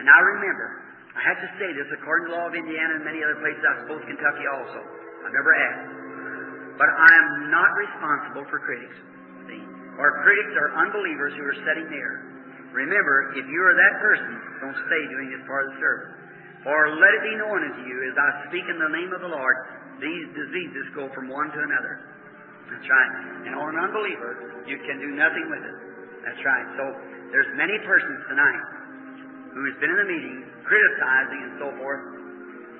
And now remember, I have to say this according to the law of Indiana and many other places, I suppose Kentucky also. I've never asked. But I am not responsible for critics. See? Or critics are unbelievers who are sitting there. Remember, if you are that person, don't stay doing this part of the service. For let it be known unto you, as I speak in the name of the Lord, these diseases go from one to another. That's right. And on an unbeliever, you can do nothing with it. That's right. So there's many persons tonight who has been in the meeting criticizing and so forth,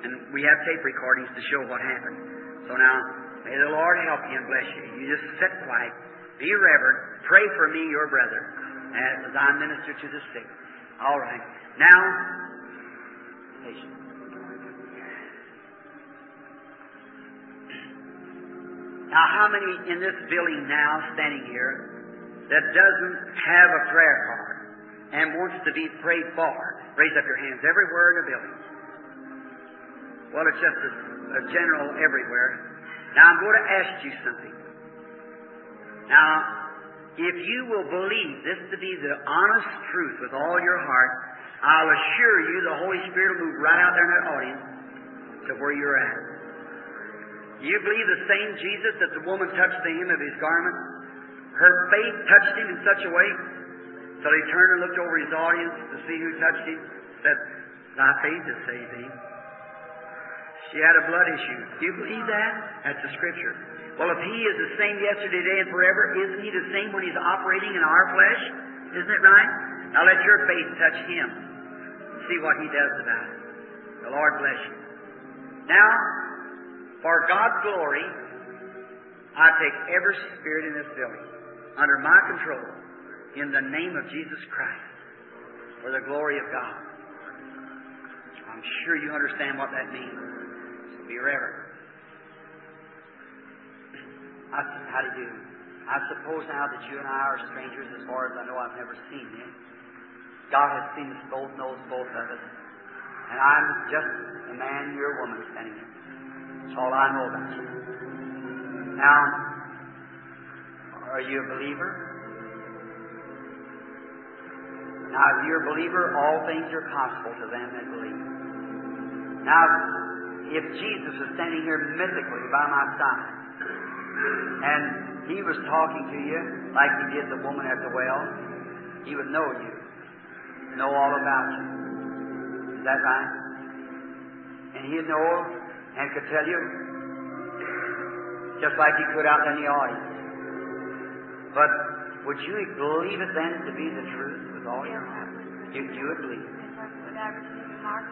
and we have tape recordings to show what happened. So now, may the Lord help you and bless you. You just sit quiet, be reverent, pray for me, your brother, as I minister to the sick. All right. Now, patient. Now, how many in this building now, standing here, that doesn't have a prayer card and wants to be prayed for? Raise up your hands everywhere in the building. Well, it's just a, a general everywhere. Now, I'm going to ask you something. Now, if you will believe this to be the honest truth with all your heart, I'll assure you the Holy Spirit will move right out there in that audience to where you're at. You believe the same Jesus that the woman touched the hem of his garment? Her faith touched him in such a way till he turned and looked over his audience to see who touched him. Said, Thy faith has saved thee. She had a blood issue. Do you believe that? That's the scripture. Well, if he is the same yesterday, today, and forever, isn't he the same when he's operating in our flesh? Isn't it right? Now let your faith touch him. See what he does about it. The Lord bless you. Now, for God's glory, I take every spirit in this building under my control in the name of Jesus Christ for the glory of God. I'm sure you understand what that means. So be reverent. I, how do you do? I suppose now that you and I are strangers as far as I know I've never seen you. God has seen us both, knows both of us. And I'm just a man, you're a woman standing here. That's all I know about you. Now, are you a believer? Now, if you're a believer, all things are possible to them that believe. Now, if Jesus was standing here mythically by my side, and he was talking to you like he did the woman at the well, he would know you, know all about you. Is that right? And he'd know and could tell you, just like he could out in the audience. But would you believe it then to be the truth with all your heart? You, you would believe. When I received the mark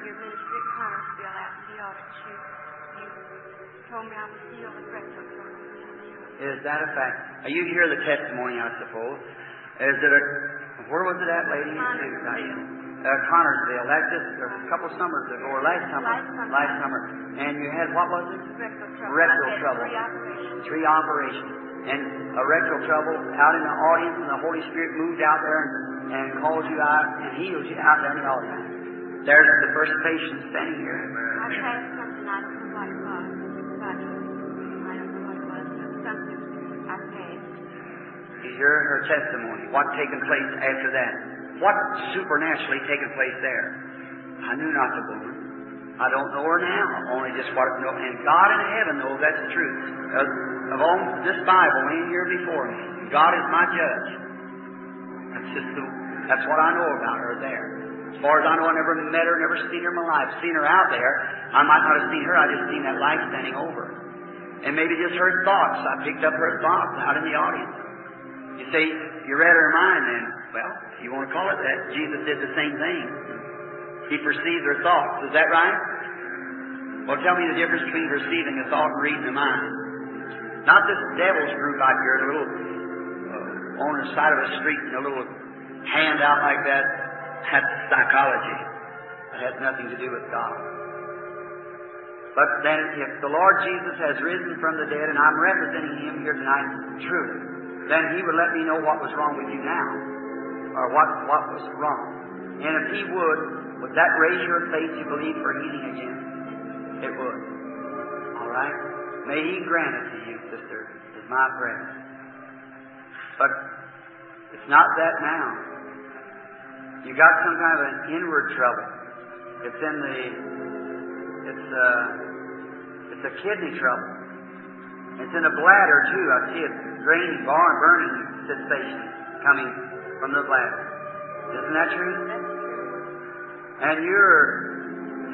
your ministry at Connersville out in the audit shoot, you told me I was healed of rectal Is that a fact? Now, you hear the testimony, I suppose. Is it a, where was it at, lady? Connersville uh, Connersville. That's just a couple summers ago, or last summer. Last summer. Last summer. And you had, what was it? rectal trouble. Rectal trouble. Three operations. Three operations. And a rectal trouble out in the audience, and the Holy Spirit moved out there and, and called you out and healed you out there in the audience. There's the first patient standing here. I passed something, I don't know what it was. I don't know what it was. Something I passed. You hear her testimony. What taken place after that? What supernaturally taken place there? I knew not the woman. I don't know her now. Only just what know. And God in heaven knows that's the truth. Of, of all this Bible laying here before me, God is my judge. That's just the, that's what I know about her there. As far as I know, I never met her, never seen her in my life. Seen her out there. I might not have seen her. I just seen that light standing over. And maybe just her thoughts. I picked up her thoughts out in the audience. You see, you read her mind then. Well, if you want to call it that, Jesus did the same thing. He perceived her thoughts. Is that right? Well, tell me the difference between receiving a thought and reading a mind. Not this devil's group out here, a little uh, on the side of a street and a little hand out like that. That's psychology. It has nothing to do with God. But then, if the Lord Jesus has risen from the dead and I'm representing Him here tonight, truly, then He would let me know what was wrong with you now, or what, what was wrong. And if He would, would that raise your faith to believe for healing again? It would. All right? May He grant it to you, sister, is my prayer. But it's not that now. You got some kind of an inward trouble. It's in the, it's uh, it's a kidney trouble. It's in the bladder too. I see it draining, bar, burning sensation coming from the bladder. Isn't that true? And you're,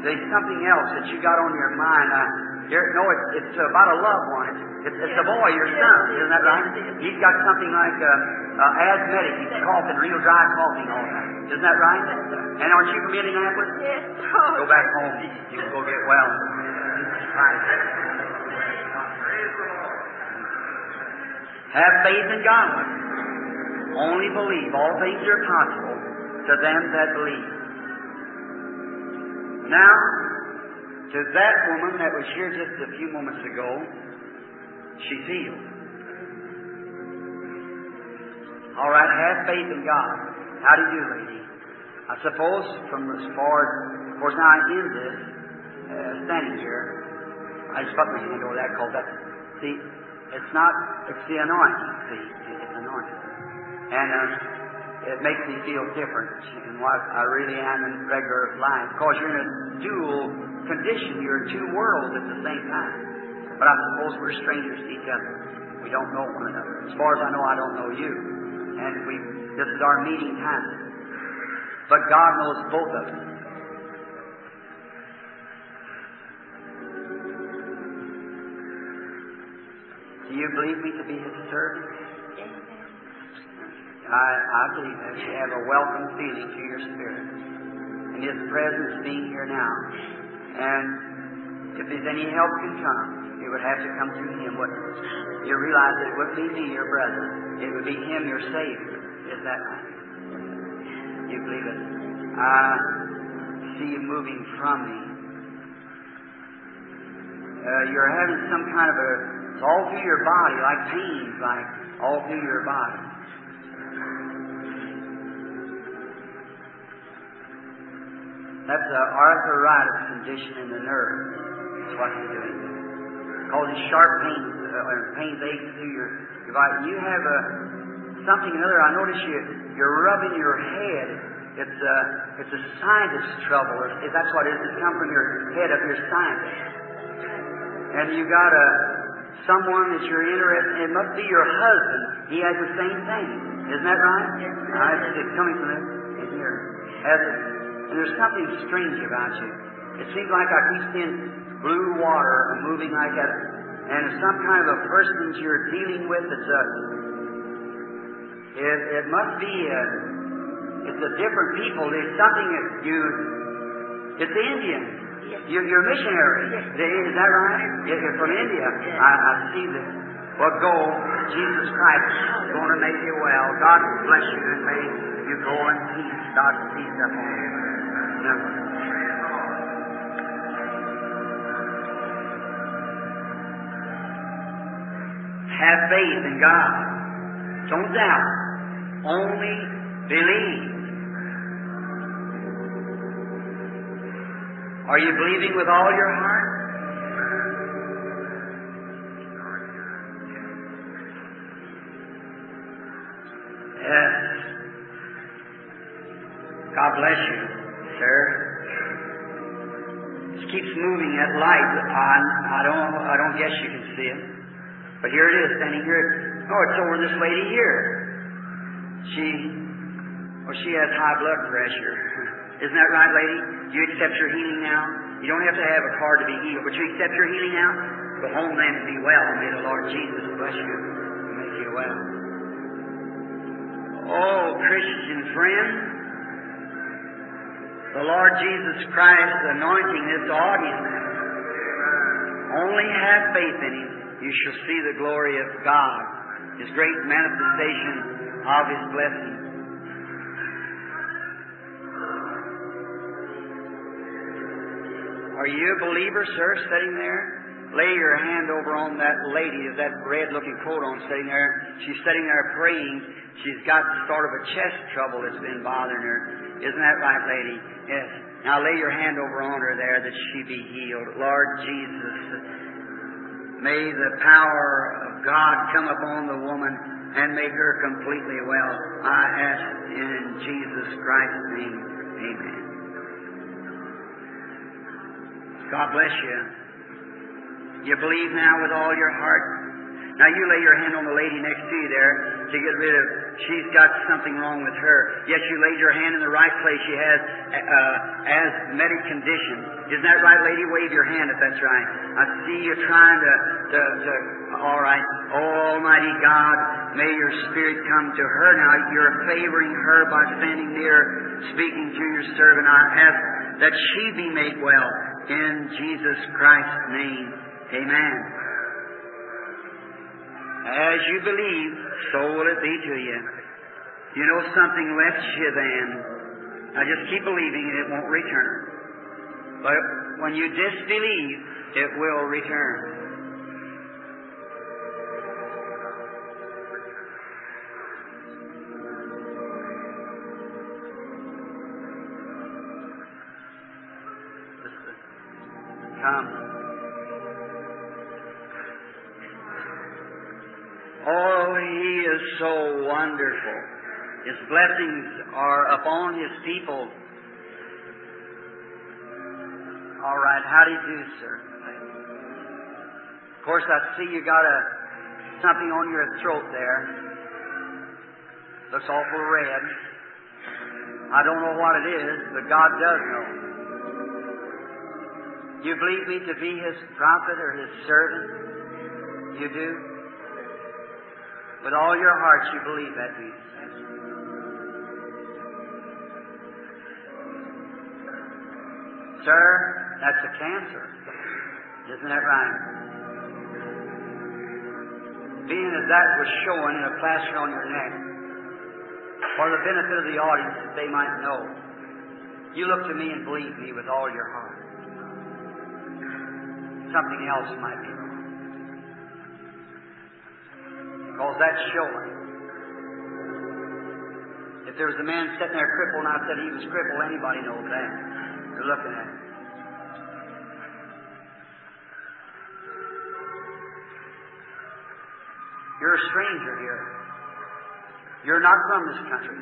there's something else that you got on your mind. I, you're, no, it's, it's about a loved one. It's, it's, it's a boy, your son. Isn't that right? He's got something like uh, uh, asthmatic. He's coughing, real dry coughing all the time. Isn't that right? And aren't you from Indianapolis? Yes. Go back home. You can go get well. Have faith in God. Only believe. All things are possible to them that believe. Now, to that woman that was here just a few moments ago, she's healed. All right, have faith in God. How do you do, lady? I suppose from as far of course, now I'm in this, uh, standing here, I just put my hand over that called that. See, it's not, it's the anointing, see, it's anointing. And uh, it makes me feel different in what I really am in regular life. Because you're in a dual condition, you're in two worlds at the same time. But I suppose we're strangers to each other. We don't know one another. As far as I know, I don't know you. And we, this is our meeting time. But God knows both of us. Do you believe me to be His servant? I, I believe that you have a welcome feeling to your spirit. And His presence being here now. And if there's any help can come, it would have to come through Him. What, you realize that it wouldn't be me, your brother. It would be Him, your Savior. Is that right? You believe it? I see you moving from me. Uh, you're having some kind of a, all through your body, like pains, like all through your body. That's an arthritis condition in the nerve. That's what you're doing. Causes sharp pains, uh, or pains aches through your, your body. You have a something another. I notice you you're rubbing your head. It's a it's a sinus trouble. If that's what it is. It's come from your head up your sinus. And you got a someone that you're interested. It must be your husband. He has the same thing. Isn't that right? Yes. I it's coming from it in here. Has it? And there's something strange about you. It seems like I keep seeing blue water moving like that. And it's some kind of a person that you're dealing with. It's a. Uh, it, it must be a. It's a different people. There's something that you. It's the Indians. Yes. You're, you're missionary. Yes. Is that right? You're you're from India. Yes. I, I see this. Well, go. Jesus Christ is going to make you well. God bless you and may you go in peace. God's peace upon you. Have faith in God. Don't doubt. Only believe. Are you believing with all your heart? Yes. God bless you, that light. I, I don't. I don't guess you can see it, but here it is, standing here. Oh, it's over this lady here. She, well, she has high blood pressure. Isn't that right, lady? You accept your healing now? You don't have to have a card to be healed, but you accept your healing now. Go home then and be well, may the Lord Jesus bless you and make you well. Oh, Christian friend, the Lord Jesus Christ anointing this audience. Only have faith in Him. You shall see the glory of God, His great manifestation of His blessing. Are you a believer, sir, sitting there? Lay your hand over on that lady with that red looking coat on sitting there. She's sitting there praying. She's got sort of a chest trouble that's been bothering her. Isn't that right, lady? Yes. Now lay your hand over on her there that she be healed. Lord Jesus, may the power of God come upon the woman and make her completely well. I ask in Jesus Christ's name. Amen. God bless you. You believe now with all your heart now you lay your hand on the lady next to you there to get rid of. She's got something wrong with her. Yes, you laid your hand in the right place. She has uh, asthmatic condition. Isn't that right, lady? Wave your hand if that's right. I see you trying to, to, to all right. Almighty God, may your spirit come to her now. You're favoring her by standing near, speaking to your servant. I ask that she be made well in Jesus Christ's name. Amen. As you believe, so will it be to you. You know something left you then. Now just keep believing and it won't return. But when you disbelieve, it will return. Oh, He is so wonderful. His blessings are upon His people. All right, how do you do, sir? Of course, I see you got a something on your throat there. Looks awful red. I don't know what it is, but God does know. You believe me to be His prophet or His servant? You do? With all your heart, you believe that, you? Sir, that's a cancer. Isn't that right? Being as that was showing in a plaster on your neck, for the benefit of the audience that they might know, you look to me and believe me with all your heart. Something else might be Because that's showing. If there was a man sitting there crippled and I said he was crippled, anybody knows that. You're looking at it. You're a stranger here. You're not from this country.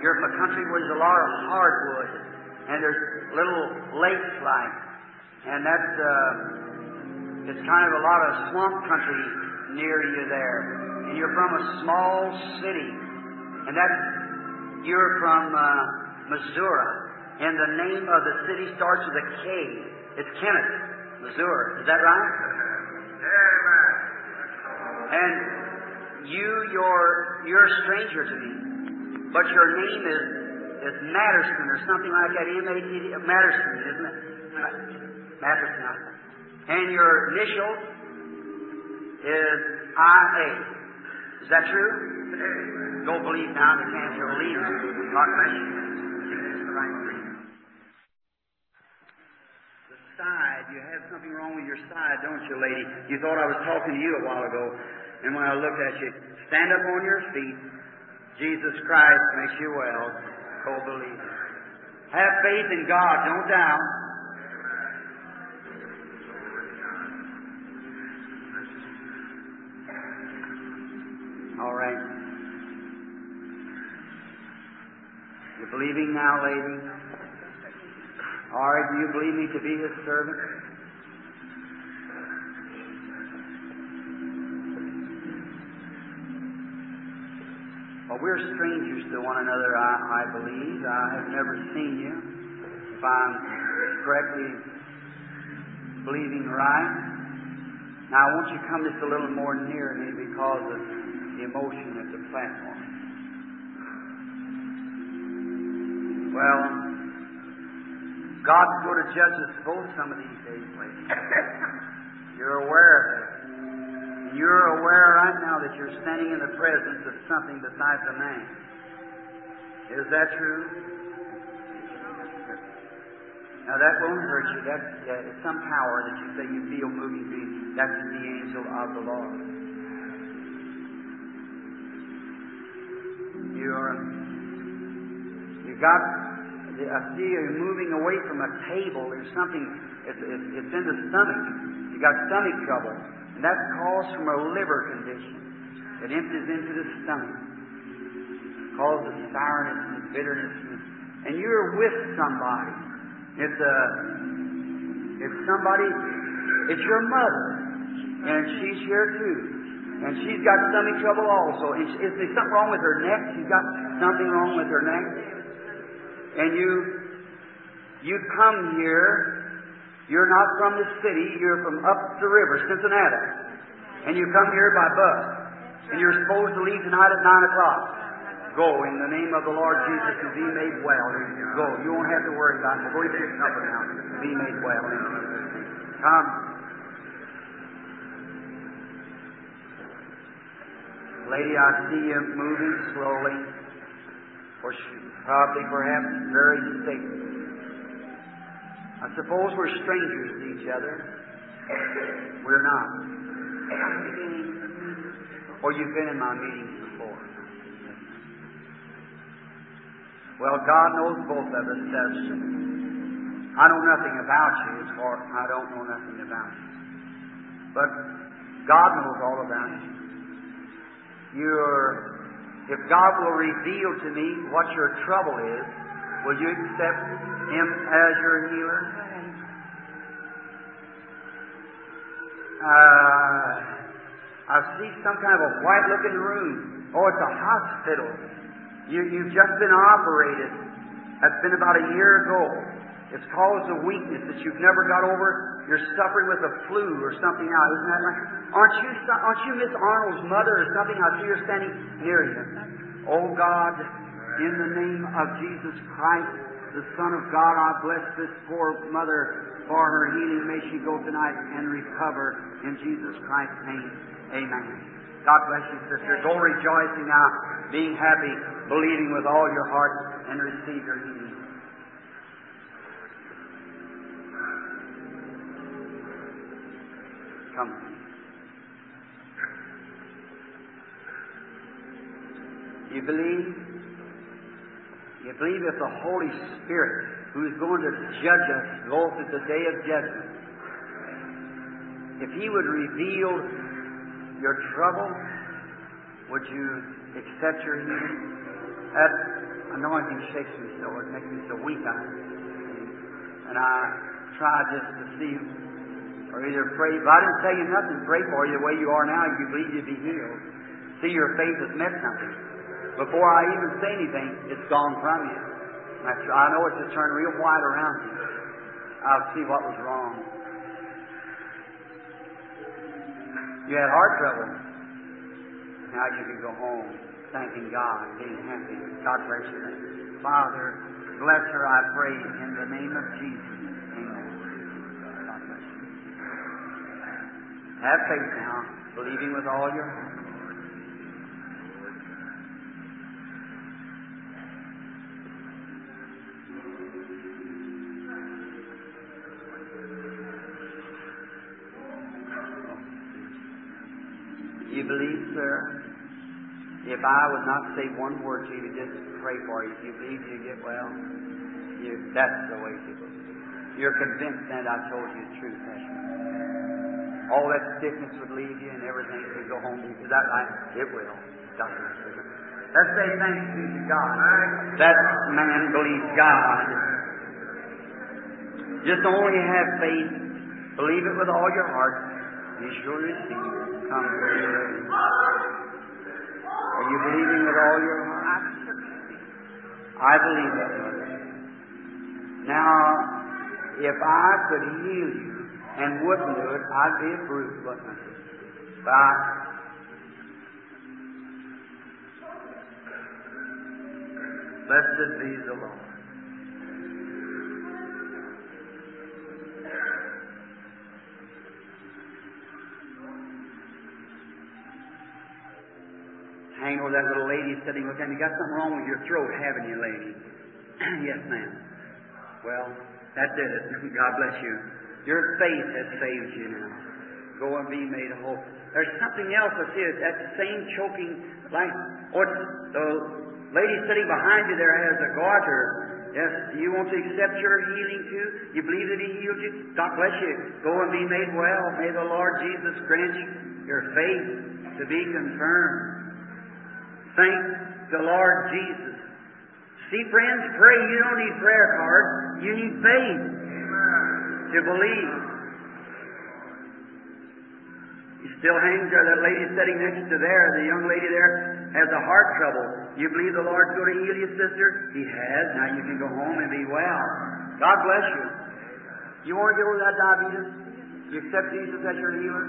You're from a country where there's a lot of hardwood and there's little lakes like, and that's uh, it's kind of a lot of swamp country near you there. And you're from a small city, and that you're from uh, Missouri, and the name of the city starts with a K. It's Kennett, Missouri. Is that right? And you, you're you're a stranger to me, but your name is is Matterson or something like that. M A T D Matterson, isn't it? Matterson. And your initial is I A. Is that true? Don't believe now the cancer will leave. God bless you. The side, you have something wrong with your side, don't you, lady? You thought I was talking to you a while ago, and when I looked at you, stand up on your feet. Jesus Christ makes you well. Go believe. Have faith in God, don't doubt. All right. You believing now, lady? Right, do you believe me to be his servant? Well, we're strangers to one another, I, I believe. I have never seen you. If I'm correctly believing right. Now, I want you to come just a little more near me because of the emotion at the platform. Well, God's going to judge us both some of these days, ladies. You're aware of that. You're aware right now that you're standing in the presence of something besides a man. Is that true? Now that won't hurt you. That's uh, some power that you say you feel moving through. That's the angel of the Lord. You're you got. I see you moving away from a table. There's something. It's, it's, in the stomach. You got stomach trouble. And that's caused from a liver condition. It empties into the stomach, causes sourness and bitterness, and you're with somebody. It's a, it's somebody, it's your mother, and she's here too. And she's got stomach trouble also. And is there something wrong with her neck? She's got something wrong with her neck. And you, you come here. You're not from the city. You're from up the river, Cincinnati. And you come here by bus. And you're supposed to leave tonight at nine o'clock. Go in the name of the Lord Jesus and be made well. Go. You won't have to worry about it. Go supper now. Be made well. Come. Lady, I see you moving slowly, or probably perhaps very sick. I suppose we're strangers to each other. We're not. Or you've been in my meetings before. Well, God knows both of us. Says, I know nothing about you as far I don't know nothing about you. But God knows all about you your, if God will reveal to me what your trouble is, will you accept Him as your healer? Uh, I see some kind of a white looking room. Oh, it's a hospital. You, you've just been operated. That's been about a year ago. It's caused a weakness that you've never got over. You're suffering with a flu or something now, isn't that right? Aren't you, aren't you Miss Arnold's mother or something? I see you're standing near you. Oh God, in the name of Jesus Christ, the Son of God, I bless this poor mother for her healing. May she go tonight and recover in Jesus Christ's name. Amen. God bless you, sister. Go rejoicing now, being happy, believing with all your heart, and receive your healing. Come. You believe? You believe that the Holy Spirit, who is going to judge us both at the day of judgment, if He would reveal your trouble, would you accept your healing? That anointing shakes me so, it makes me so weak it. And I try just to see or either pray. If I didn't tell you nothing, pray for you the way you are now. You believe you'll be healed. See, your faith has meant something. Before I even say anything, it's gone from you. I know it's just turned real white around you. I'll see what was wrong. You had heart trouble. Now you can go home thanking God, being happy. God bless you. Father, bless her, I pray, in the name of Jesus. Have faith now, believing with all your heart. You believe, sir? If I would not say one word to you, just pray for you. If You believe you get well? You, that's the way people. You're convinced that I told you the truth, all that sickness would leave you and everything to go home. Is that right? It will. Let's say thanks be to God. That man believes God. Just only have faith. Believe it with all your heart. You shall receive. Come where you're. Are you believing with all your heart? I believe that. Now, if I could heal you, and wouldn't do it, I'd be a brute, wouldn't I? But blessed be the Lord. Hang over that little lady sitting with him. You got something wrong with your throat, haven't you, lady? yes, ma'am. Well, that did it. God bless you. Your faith has saved you now. Go and be made whole. There's something else I see. That same choking, like, or the lady sitting behind you there has a goiter. Yes, you want to accept your healing too? You believe that He healed you? God bless you. Go and be made well. May the Lord Jesus grant you your faith. to be confirmed. Thank the Lord Jesus. See, friends, pray. You don't need prayer cards. You need faith to believe. He still hangs there. That lady sitting next to there, the young lady there, has a heart trouble. You believe the Lord's going to heal you, sister? He has. Now you can go home and be well. God bless you. You want to get over that diabetes? You accept Jesus as your healer?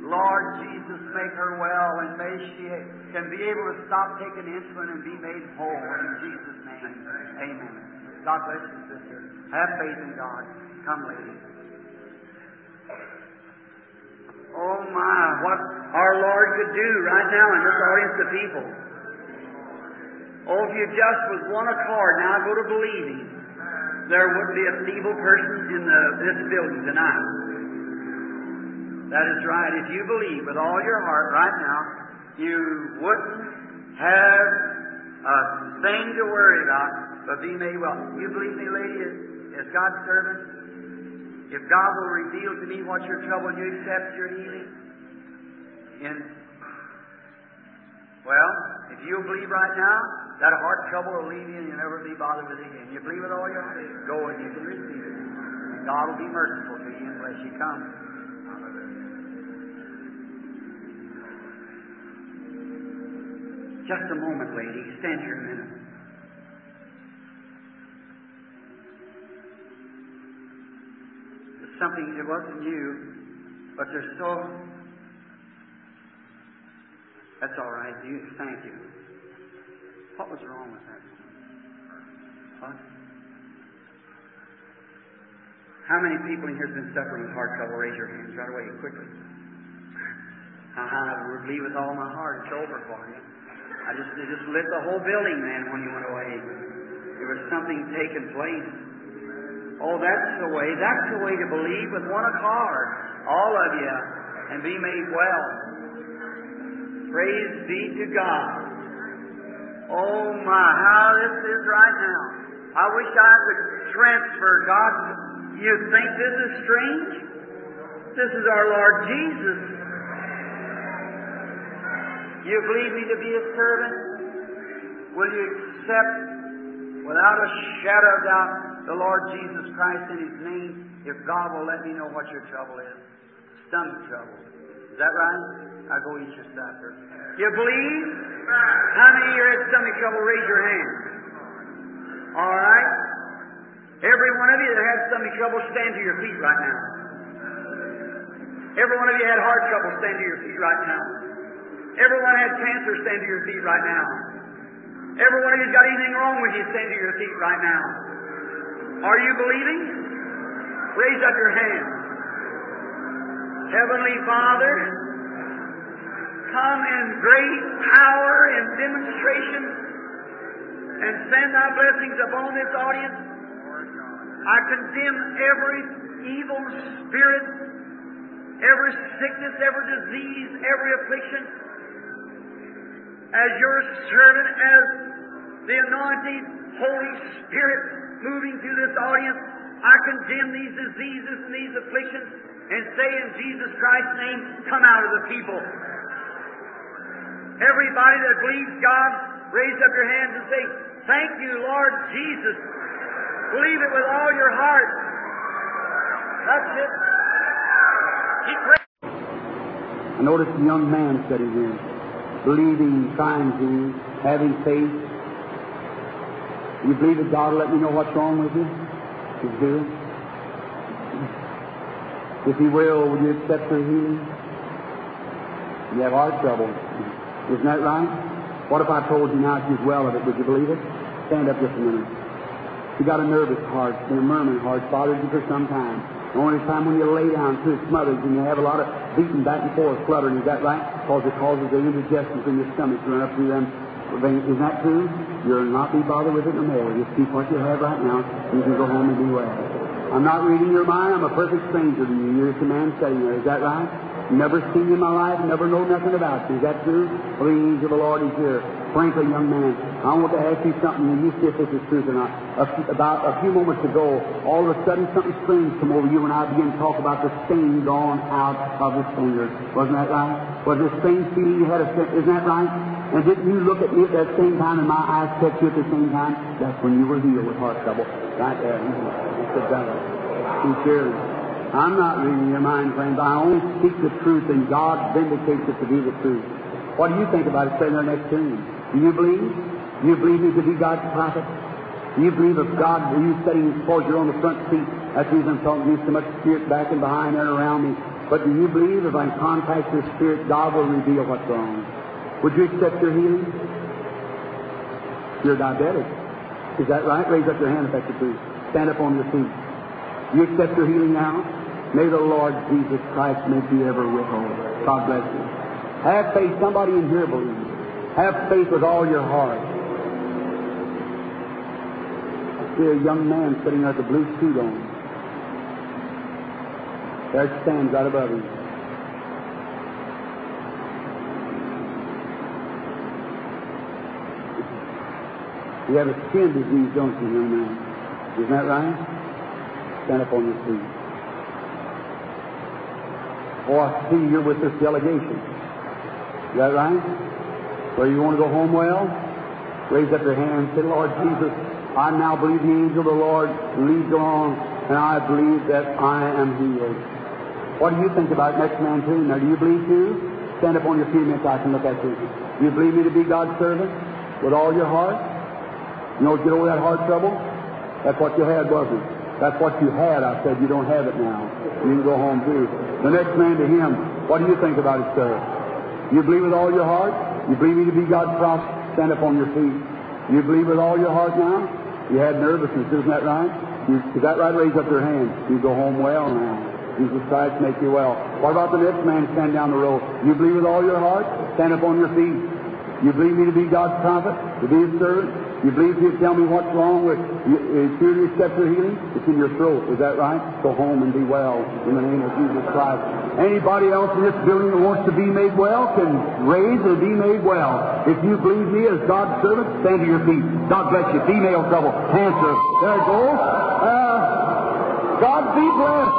Lord Jesus, make her well, and may she can be able to stop taking insulin and be made whole in Jesus' name. Amen. God bless you, sister. Have faith in God. Come, lady. Oh my, what our Lord could do right now in this audience of people. Oh, if you just was one accord now go to believing, there wouldn't be a feeble person in the, this building tonight. That is right. If you believe with all your heart right now, you wouldn't have a thing to worry about, but be made well. You believe me, lady, as, as God's servant? If God will reveal to me what's your trouble and you accept your healing, and well, if you believe right now, that heart trouble will leave you and you'll never be bothered with it again. You believe with all your heart, go and you can receive it. God will be merciful to you unless you. Come. Just a moment, lady. Stand here a minute. Something that wasn't you, but there's so. That's all right. You, thank you. What was wrong with that? What? How many people in here have been suffering with heart trouble? Raise your hands right away, quickly. I would believe with all my heart it's over for you. I just it just lit the whole building, man, when you went away. There was something taking place. Oh, that's the way. That's the way to believe with one accord, all of you, and be made well. Praise be to God. Oh my, how this is right now. I wish I could transfer God. You think this is strange? This is our Lord Jesus. You believe me to be a servant? Will you accept without a shadow of doubt the Lord Jesus Christ in His name if God will let me know what your trouble is? Stomach trouble. Is that right? I'll go eat your supper. You believe? How many of you had stomach trouble? Raise your hand. All right? Every one of you that has stomach trouble, stand to your feet right now. Every one of you had heart trouble, stand to your feet right now. Everyone had cancer, stand to your feet right now. Every one of you's got anything wrong with you, stand to your feet right now. Are you believing? Raise up your hand. Heavenly Father, come in great power and demonstration and send thy blessings upon this audience. I condemn every evil spirit, every sickness, every disease, every affliction as your servant, as the anointed Holy Spirit moving through this audience, I condemn these diseases and these afflictions and say in Jesus Christ's name, come out of the people. Everybody that believes God, raise up your hands and say, Thank you, Lord Jesus. Believe it with all your heart. That's it. Keep praying. I noticed a young man sitting here believing, trying to, having faith. You believe that God will let me know what's wrong with you? He's good. If He will, will you accept your healing? You have heart trouble. Isn't that right? What if I told you now she's well of it? Would you believe it? Stand up just a minute. You got a nervous heart, and a murmuring heart, bothered you for some time. The only time when you lay down too, it smothers and you have a lot of beating back and forth, fluttering. Is that right? Because it causes the indigestions in your stomach to run up through them. Is that true? You'll not be bothered with it no more. Just keep what you have right now. You can go home and be well. I'm not reading your mind. I'm a perfect stranger to you. You're just a man sitting there. Is that right? Never seen you in my life. Never know nothing about you. Is that true? Well, the angel of the Lord is here. frankly, young man, I want to ask you something, and you see if this is true or not. A few, about a few moments ago, all of a sudden something strange come over you, and I began to talk about the stain gone out of his fingers. Wasn't that right? Was this strange feeling you had? A, isn't that right? And didn't you look at me at that same time, and my eyes touched you at the same time? That's when you were healed with heart trouble. Right there. Mr. Douglas. Sincerely. I'm not reading your mind, friends. I only speak the truth, and God vindicates it to be the truth. What do you think about it sitting there next to? Do you believe? Do you believe me to be God's prophet? Do you believe if God were you sitting towards you on the front seat, that's the reason I'm talking to you so much spirit back and behind and around me. But do you believe if I contact your spirit, God will reveal what's wrong? Would you accept your healing? You're diabetic. Is that right? Raise up your hand if that's the truth. Stand up on your feet. You accept your healing now? May the Lord Jesus Christ make you ever withhold. God bless you. Have faith. Somebody in here believes. Have faith with all your heart. I see a young man sitting there with a blue suit on. There it stands right above him. You have a skin disease, don't you, young man? Isn't that right? Stand up on your feet. Oh, I see you're with this delegation. Is that right? So you want to go home well? Raise up your hand and say, Lord Jesus, I now believe the angel of the Lord leads on, and I believe that I am healed. What do you think about next man too? Now, do you believe too? Stand up on your feet so I can look at you. Do you believe me to be God's servant with all your heart? You know, get over that heart trouble? That's what you had, wasn't it? That's what you had. I said, you don't have it now. You can go home too. The next man to him, what do you think about it, sir? You believe with all your heart? You believe me to be God's prophet? Stand up on your feet. You believe with all your heart now? You had nervousness, isn't that right? You, is that right? Raise up your hand. You go home well now. Jesus Christ make you well. What about the next man stand down the road? You believe with all your heart? Stand up on your feet. You believe me to be God's prophet, to be His servant? You believe you tell me what's wrong with you, is here to accept healing? It's in your throat. Is that right? Go home and be well in the name of Jesus Christ. Anybody else in this building that wants to be made well can raise and be made well. If you believe me as God's servant, stand to your feet. God bless you. Female trouble. Cancer. There it goes. Uh, God be blessed.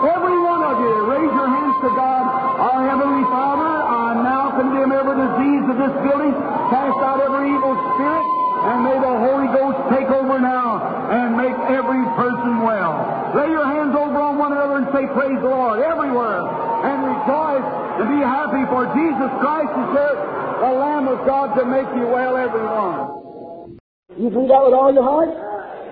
Every one of you, raise your hands to God. Our Heavenly Father, I now condemn every disease of this building, cast out every evil spirit, and may the Holy Ghost take over now and make every person well. Lay your hands over on one another and say, Praise the Lord, everywhere. And rejoice and be happy, for Jesus Christ is here, the Lamb of God to make you well, everyone. You believe that with all your heart?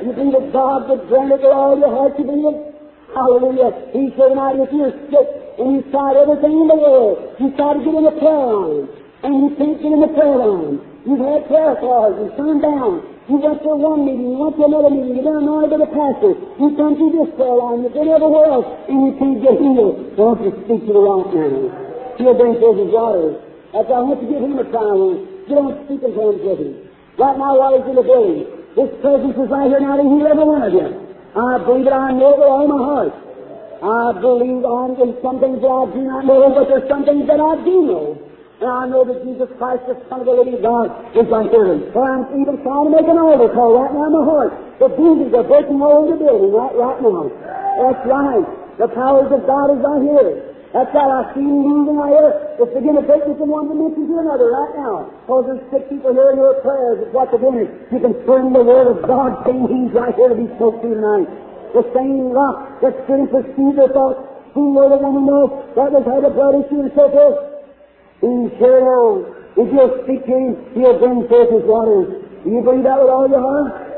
You believe that God would grant it with all your heart? You believe it? Hallelujah. He said, now if you're sick and you've tried everything in the world, you try to get in the prayer line, and you can't get in the prayer line. You've had prayer cards and turned down. You went to one meeting, you went to another meeting, you've been anointed by the pastor, you've come through this prayer line, you've been everywhere else, and you can't get healed. Don't you speak to the wrong man. He'll bring forth his. That's why I want to give him a trial. Get on speaking terms with him. Right now while he's in the building, this presence is right here now to heal every one of you. I believe it, I know it with all my heart. I believe on some things that I do not know, but there's some things that I do know. And I know that Jesus Christ, the Son of the living God, is right there. I'm even trying to make an altar call right now in my heart. The buildings are breaking all over the building right, right now. That's right. The powers of God is right here. That's right. I see you moving right here. It's beginning to take me from one dimension to another right now. Because there's sick people here in your prayers. It's what they're doing. You can turn the Word of God saying He's right here to be spoke to tonight. The same rock that stood and pursued the thought, who were the woman know that was how the blood issue and so forth. He sure. If you'll speak to him, he'll bring forth his waters. Do you believe that with all your heart?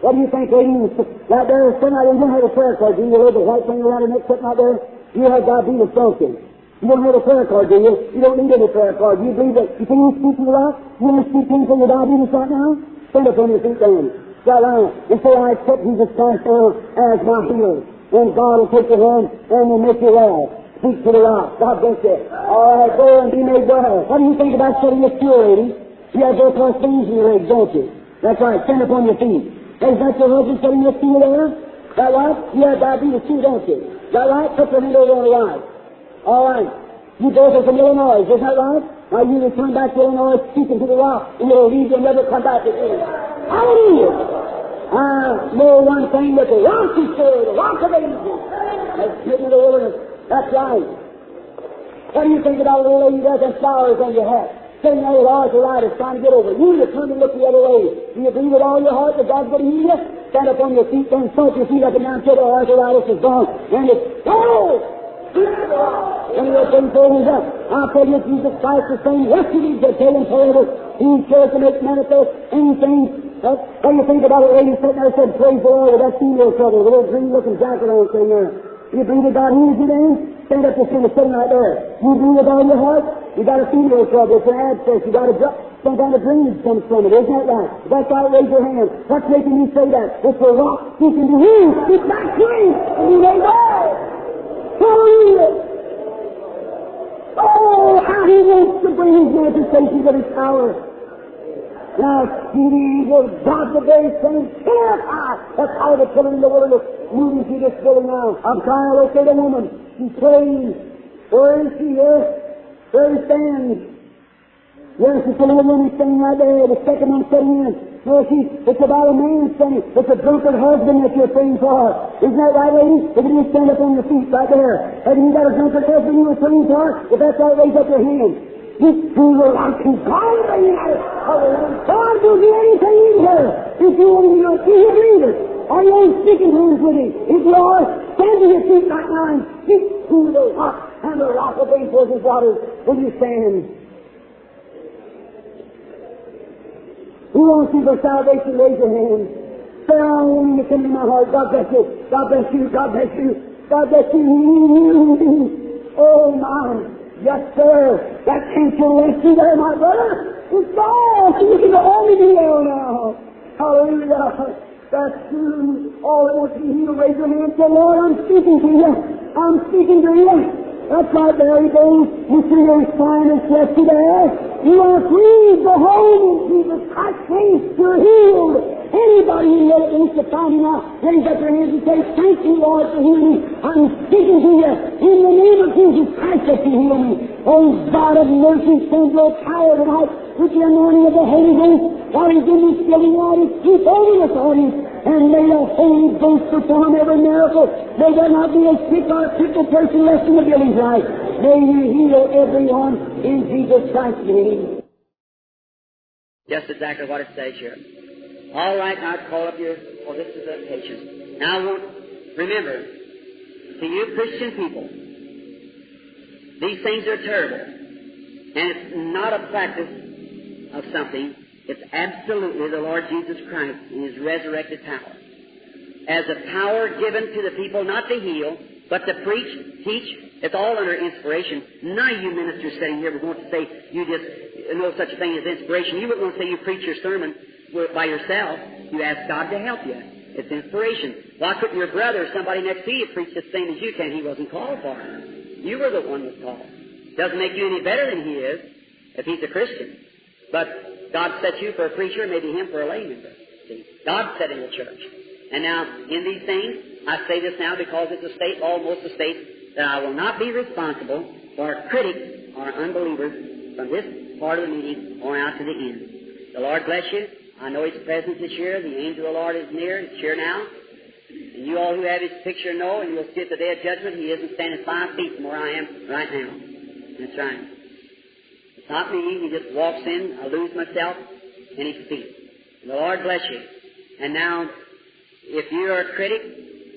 What do you think, ladies? Right there, there, you don't have a prayer card, do you? You heard the white thing around your neck sitting out there? You have diabetes, don't you? You don't have a prayer card, do you? You don't need any prayer card. Do You believe that you can you speak to the rock? You want to speak to him for your diabetes right now? Stand up on your feet then. Right on. And say, I accept Jesus Christ now as my healer. And God will take your hand and will make you well. Speak to the rock. God bless you. All right, go and be made well. What do you think about setting this cure, lady? You have both those things in your legs, don't you? That's right. Stand up on your feet. Is that your husband setting this cure there? That right? You have diabetes too, don't you? That right? Put your hand over on the right. All right. You both are from Illinois, isn't that right? Now you return back to Illinois, speaking to the rock, and it'll leave and never come back again. Hallelujah! I know one thing that the rock is the rock of ages, has given the wilderness. That's right. What do you think about little lady that has flowers on your hat? Sitting there with arthritis trying to get over. You just turn and look the other way. Do you believe with all your heart that God's going to heal you? Stand up on your feet, then stomp your feet up and down till the arthritis is gone. And it's, oh! And you're saying, things up. I'll tell you, Jesus Christ the same yesterday, today, and forever. He cares to make manifest anything. Uh, what do you think about a lady sitting there said, praise the Lord, with that female trouble, the little green-looking jacket on sitting there. You that God heals you then? Stand up and sing sitting right there. You believe with all your heart? You got a female trouble, it's an abscess, you got a dr- some kind of drainage comes from it, isn't that right? That's right, raise your hand. What's making you say that? It's the rock speaking to you. It's not free, and you may die. Hallelujah! Oh, how he wants to bring his manifestations of his power. Now, see the angel, God the very same, terrified. That's how the children in the wilderness moving through this building now. I'm trying to locate a woman. She's praying. Where is she here? There he stands. Yes, it's a little woman standing right there. The second one sitting in. No, she, it's about a man standing. It's a drunkard husband that you're praying for. Isn't that right, lady? If you stand up on your feet right there. Have you got a drunkard husband you were praying for? If that's right, raise up your hand. Speak to your life to God. God will do anything in. If you want to do it, you believe it. Are you speaking terms with him? If you are, stand to your feet right now and speak to the rock and the rock of forth his waters. Will you stand? Who wants you for salvation? Raise your hand. Say, I want you to come to my heart. God bless you. God bless you. God bless you. God bless you. Oh, my. Yes, sir. That cancer left you there, my brother. It's gone. You can only be healed now. Hallelujah. That's true. All that wants to be healed, raise your hand. Say, Lord, I'm speaking to you. I'm speaking to you. That's right, there he. You see your sinus yesterday. You are free. Behold, Jesus Christ. You're healed. Anybody who knows wants to find him out, raise up your hands and say, Thank you, Lord, for healing me. I'm speaking to you in the name of Jesus Christ that you heal me. Oh, God of mercy, send your power tonight with the anointing of the Holy Ghost. While he's in this building, while he's keep over this audience, and may the Holy Ghost perform every miracle. May there not be a sick or a crippled person left in the building tonight. May you heal everyone in Jesus Christ's name. Just exactly what it says here. All right, now call up your, oh, this is a patient. Now, I want, remember, to you Christian people, these things are terrible. And it's not a practice of something. It's absolutely the Lord Jesus Christ in His resurrected power. As a power given to the people not to heal, but to preach, teach. It's all under inspiration. None of you ministers sitting here would want to say you just know such a thing as inspiration. You wouldn't want to say you preach your sermon by yourself. You ask God to help you. It's inspiration. Why couldn't your brother or somebody next to you preach the same as you can? He wasn't called for it. You were the one that was called. Doesn't make you any better than he is if he's a Christian. But God set you for a preacher, maybe him for a lay member. See, God set in the church. And now, in these things, I say this now because it's a state, almost a state, that I will not be responsible for critics or unbelievers from this part of the meeting or out to the end. The Lord bless you. I know His presence is here. The angel of the Lord is near. It's here now. And you all who have His picture know, and you'll see at the day of judgment, He isn't standing five feet from where I am right now. That's right. It's not me. He just walks in. I lose myself, He speaks. And the Lord bless you. And now, if you are a critic,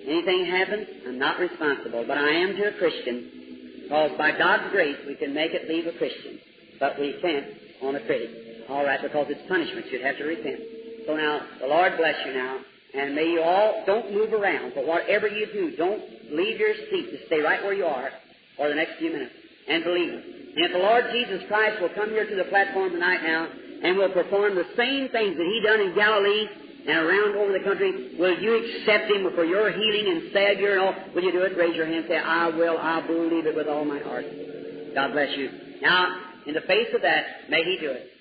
anything happens, I'm not responsible. But I am to a Christian, because by God's grace we can make it leave a Christian. But we can't on a critic. All right, because it's punishment. You'd have to repent. So now, the Lord bless you now. And may you all, don't move around. But whatever you do, don't leave your seat. Just stay right where you are for the next few minutes. And believe. And if the Lord Jesus Christ will come here to the platform tonight now and will perform the same things that He done in Galilee and around over the country, will you accept Him for your healing and Savior and all? Will you do it? Raise your hand and say, I will. I believe it with all my heart. God bless you. Now, in the face of that, may He do it.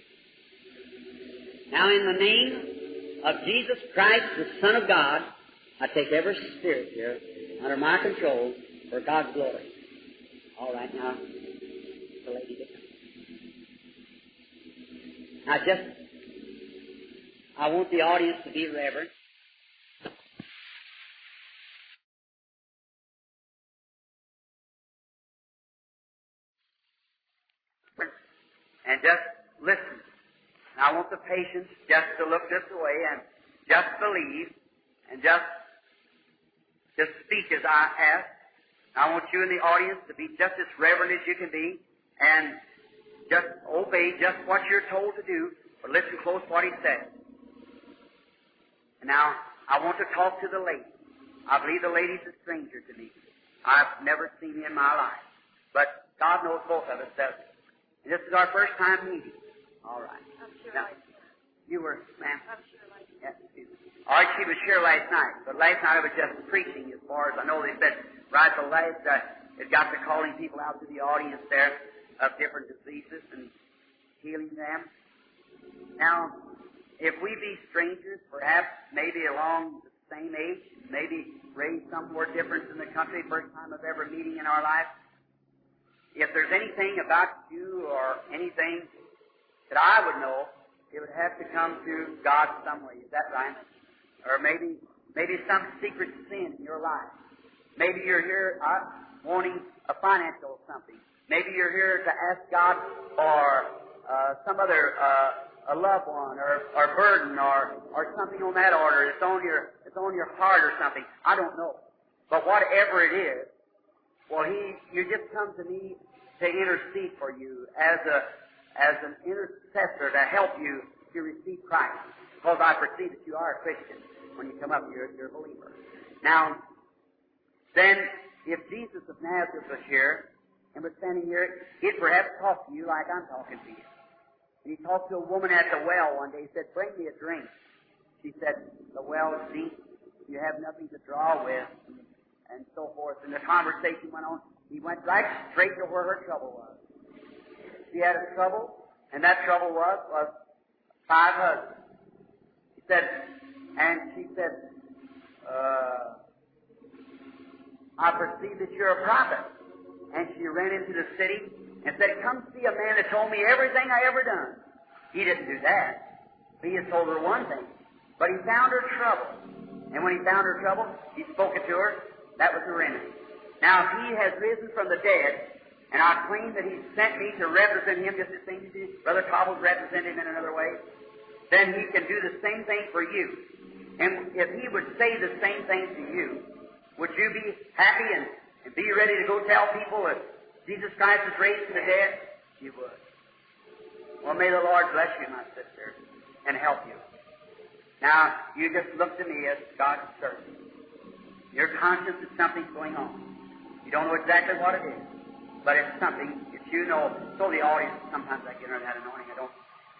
Now, in the name of Jesus Christ, the Son of God, I take every spirit here under my control for God's glory. All right, now, the lady come. Now just, I want the audience to be reverent. And just listen. I want the patients just to look this way and just believe and just just speak as I ask. I want you in the audience to be just as reverent as you can be and just obey just what you're told to do, but listen close what he says. And now, I want to talk to the lady. I believe the lady's a stranger to me. I've never seen her in my life. But God knows both of us, does this is our first time meeting. All right. Now, you were, ma'am? I'm sure excuse. All right, she was here last night, but last night I was just preaching as far as I know. They said right the last uh, it got to calling people out to the audience there of different diseases and healing them. Now, if we be strangers, perhaps maybe along the same age, maybe raised somewhere different in the country, first time of ever meeting in our life, if there's anything about you or anything that I would know, it would have to come to God some way. Is that right? Or maybe, maybe some secret sin in your life. Maybe you're here uh, wanting a financial something. Maybe you're here to ask God for uh, some other uh, a loved one or, or burden or, or something on that order. It's on your it's on your heart or something. I don't know. But whatever it is, well, he you just come to me to intercede for you as a as an intercessor to help you to receive Christ. Because I perceive that you are a Christian. When you come up, you're, you're a believer. Now, then, if Jesus of Nazareth was here and was standing here, he'd perhaps talk to you like I'm talking to you. And he talked to a woman at the well one day. He said, Bring me a drink. She said, The well is deep. You have nothing to draw with. And so forth. And the conversation went on. He went right straight to where her trouble was. She had a trouble, and that trouble was, was five husbands. He said, and she said, uh, I perceive that you're a prophet. And she ran into the city and said, Come see a man that told me everything I ever done. He didn't do that. He had told her one thing. But he found her trouble. And when he found her trouble, he spoke it to her. That was the remedy. Now, if he has risen from the dead, and I claim that he sent me to represent him just the same as Brother Cobble's represented him in another way, then he can do the same thing for you. And if he would say the same thing to you, would you be happy and, and be ready to go tell people that Jesus Christ is raised from the dead? You would. Well, may the Lord bless you, my sister, and help you. Now, you just look to me as God's servant. Your conscience is something's going on. You don't know exactly what it is, but it's something that you know. So the audience, sometimes I get under that anointing. I don't,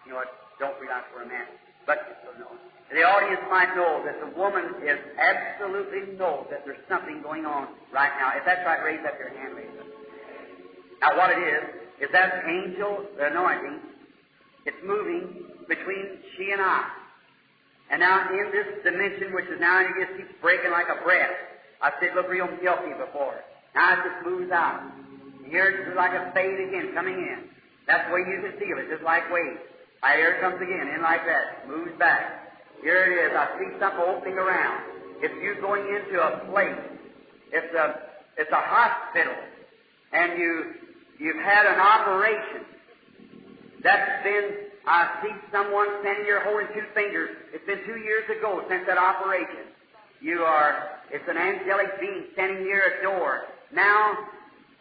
you know, I don't realize where I'm at. But so no. the audience might know that the woman is absolutely knows that there's something going on right now. If that's right, raise up your hand, raise it. Now, what it is is that angel, the anointing, it's moving between she and I. And now in this dimension, which is now, it just keeps breaking like a breath. I said, look real milky before. Now it just moves out. Here it's like a fade again, coming in. That's the way you can feel it, just like waves. Right, here it comes again, in like that, moves back. Here it is. I see something opening around. If you're going into a place, it's a it's a hospital, and you you've had an operation. That's been I see someone standing here holding two fingers. It's been two years ago since that operation. You are, it's an angelic being standing near a door. Now,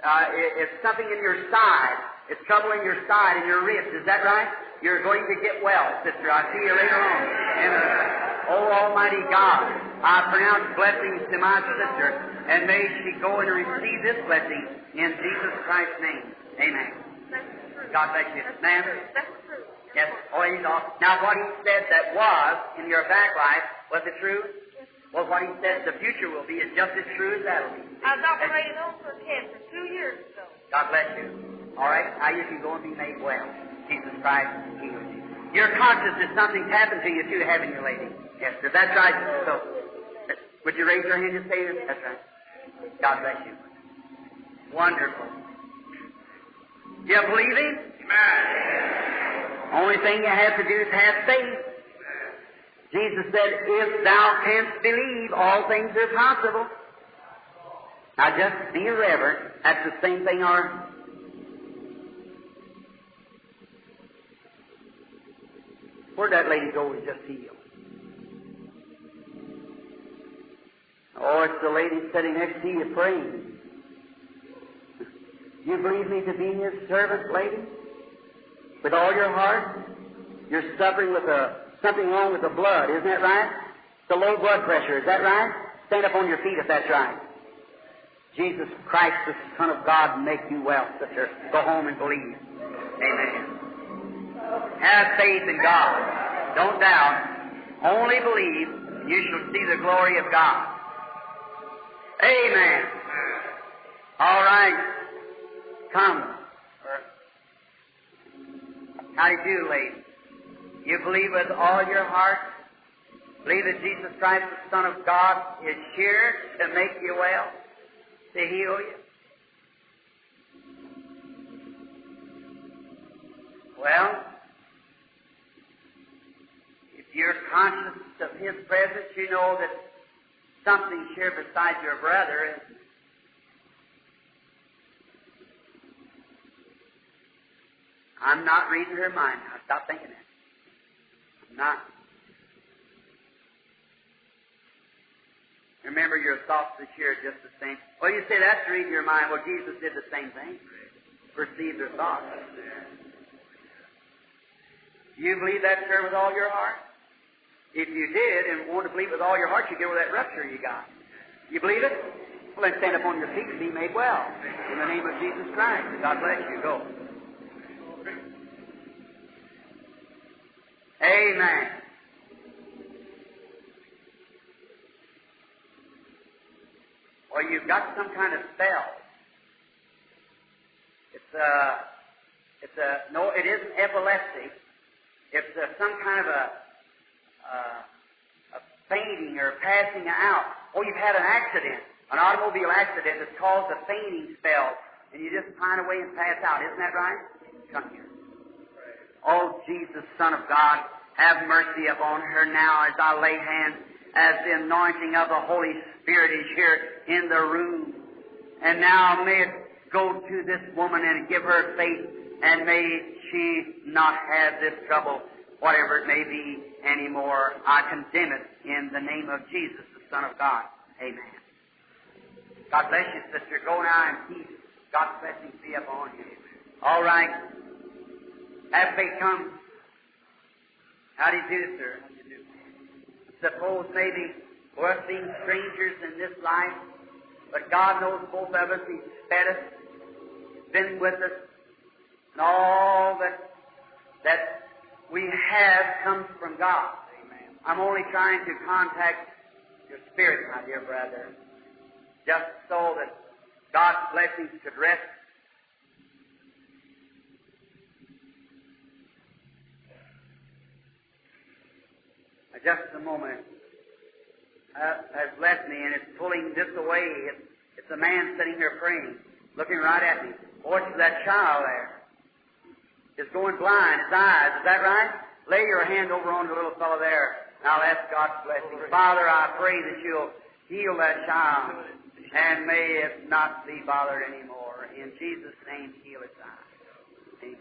uh, it's something in your side. It's trouble in your side, in your ribs. Is that right? You're going to get well, sister. I'll see you later on. And, uh, oh, Almighty God, I pronounce blessings to my sister, and may she go and receive this blessing in Jesus Christ's name. Amen. That's the truth. God bless you. Ma'am? the truth. That's the truth. Yes, oh, he's off. Now, what he said that was in your back life, was it true? Well, what he said the future will be is just as true as that'll be. I was operated on for cancer two years ago. God bless you. All right, now you can go and be made well. Jesus Christ heals you. Your conscience is something's happened to you too, haven't you, lady? Yes, sir. That's right. So, would you raise your hand and say this? That's right. God bless you. Wonderful. Do you believe him? Amen. Only thing you have to do is have faith. Jesus said, if thou canst believe, all things are possible. Now just be reverent. That's the same thing our Where'd that lady go who just healed? Oh, it's the lady sitting next to you praying. You believe me to be his servant, lady? With all your heart? You're suffering with a, something wrong with the blood, isn't that right? The low blood pressure, is that right? Stand up on your feet if that's right. Jesus Christ, the Son of God, make you well, sister. Go home and believe. Amen. Have faith in God. Don't doubt. Only believe, and you shall see the glory of God. Amen. All right. Come. How do you do, lady? You believe with all your heart? Believe that Jesus Christ, the Son of God, is here to make you well, to heal you? Well, if you're conscious of His presence, you know that something's here beside your brother. I'm not reading her mind now. Stop thinking that. Not. Remember, your thoughts this year just the same. Well, you say that's reading your mind. Well, Jesus did the same thing. Perceived her thoughts. Do you believe that, sir, with all your heart? If you did and want to believe with all your heart, you get over that rupture you got. You believe it? Well, then stand up on your feet and be made well. In the name of Jesus Christ. God bless you. Go. Amen. Or you've got some kind of spell. It's a, it's a, no, it isn't epilepsy. It's a, some kind of a, uh, a fainting or passing out. Oh, you've had an accident, an automobile accident that's caused a fainting spell, and you just pine away and pass out. Isn't that right? Come here. Oh, Jesus, Son of God, have mercy upon her now as I lay hands, as the anointing of the Holy Spirit is here in the room. And now may it go to this woman and give her faith, and may she not have this trouble, whatever it may be, anymore. I condemn it in the name of Jesus, the Son of God. Amen. God bless you, sister. Go now in peace. God's blessings be upon you. All right. Have faith come. How do you do, sir? How do you do? Suppose maybe we're being strangers in this life, but God knows both of us. He's fed us, been with us, and all that that we have comes from God. Amen. I'm only trying to contact your spirit, my dear brother, just so that God's blessings could rest just a moment uh, has left me, and it's pulling this away. It's, it's a man sitting here praying, looking right at me. Watch that child there. Is going blind, his eyes. Is that right? Lay your hand over on the little fellow there. Now ask God's blessing. Father, I pray that you'll heal that child, and may it not be bothered anymore. In Jesus' name, heal its eyes. Amen.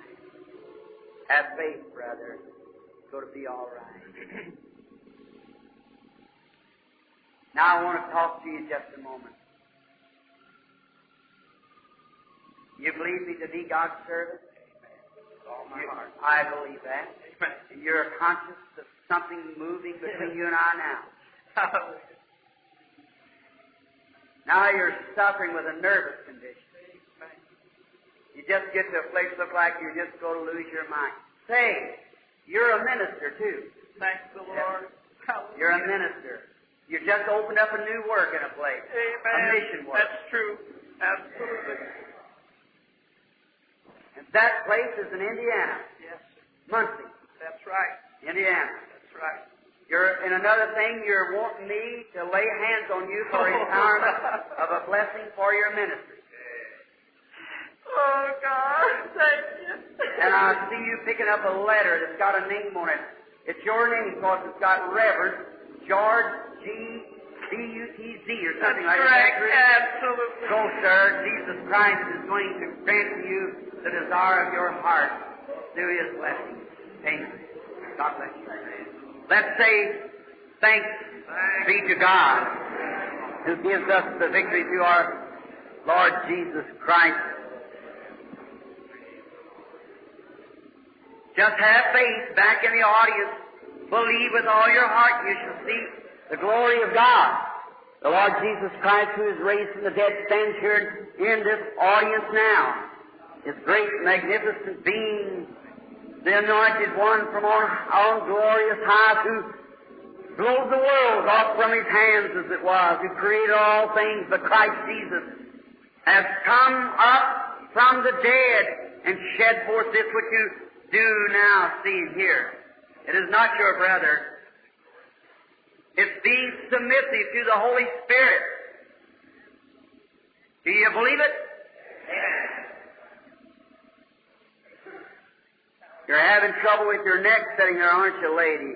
Have faith, brother. It's going to be all right. Now I want to talk to you just a moment. You believe me to be God's servant? all my You- heart. I believe that. And you're conscious of something moving between you and I now. Now you're suffering with a nervous condition. You just get to a place look like you're just going to lose your mind. Say, you're a minister too. Thank the Lord. You're a minister. You just opened up a new work in a place. Amen. A mission work. That's true. Absolutely. And that place is in Indiana, Yes, Muncie, that's right. Indiana. That's right. You're, and another thing, you're wanting me to lay hands on you for empowerment of a blessing for your ministry. Oh, God, thank you. And I see you picking up a letter that's got a name on it. It's your name because it's got Reverend George G. B-U-T-Z or something like Correct. that. Absolutely. So, sir, Jesus Christ is going to grant to you the desire of your heart through His blessing. Amen. God bless you. Let's say thanks be to God who gives us the victory through our Lord Jesus Christ. Just have faith back in the audience. Believe with all your heart you shall see the glory of God. The Lord Jesus Christ, who is raised from the dead, stands here in this audience now. His great, magnificent being, the anointed one from on, on glorious high, who blows the world off from his hands as it was, who created all things, but Christ Jesus has come up from the dead and shed forth this which you do now see hear. It is not your brother. It's being submissive to the Holy Spirit. Do you believe it? You're having trouble with your neck sitting there, aren't you, lady?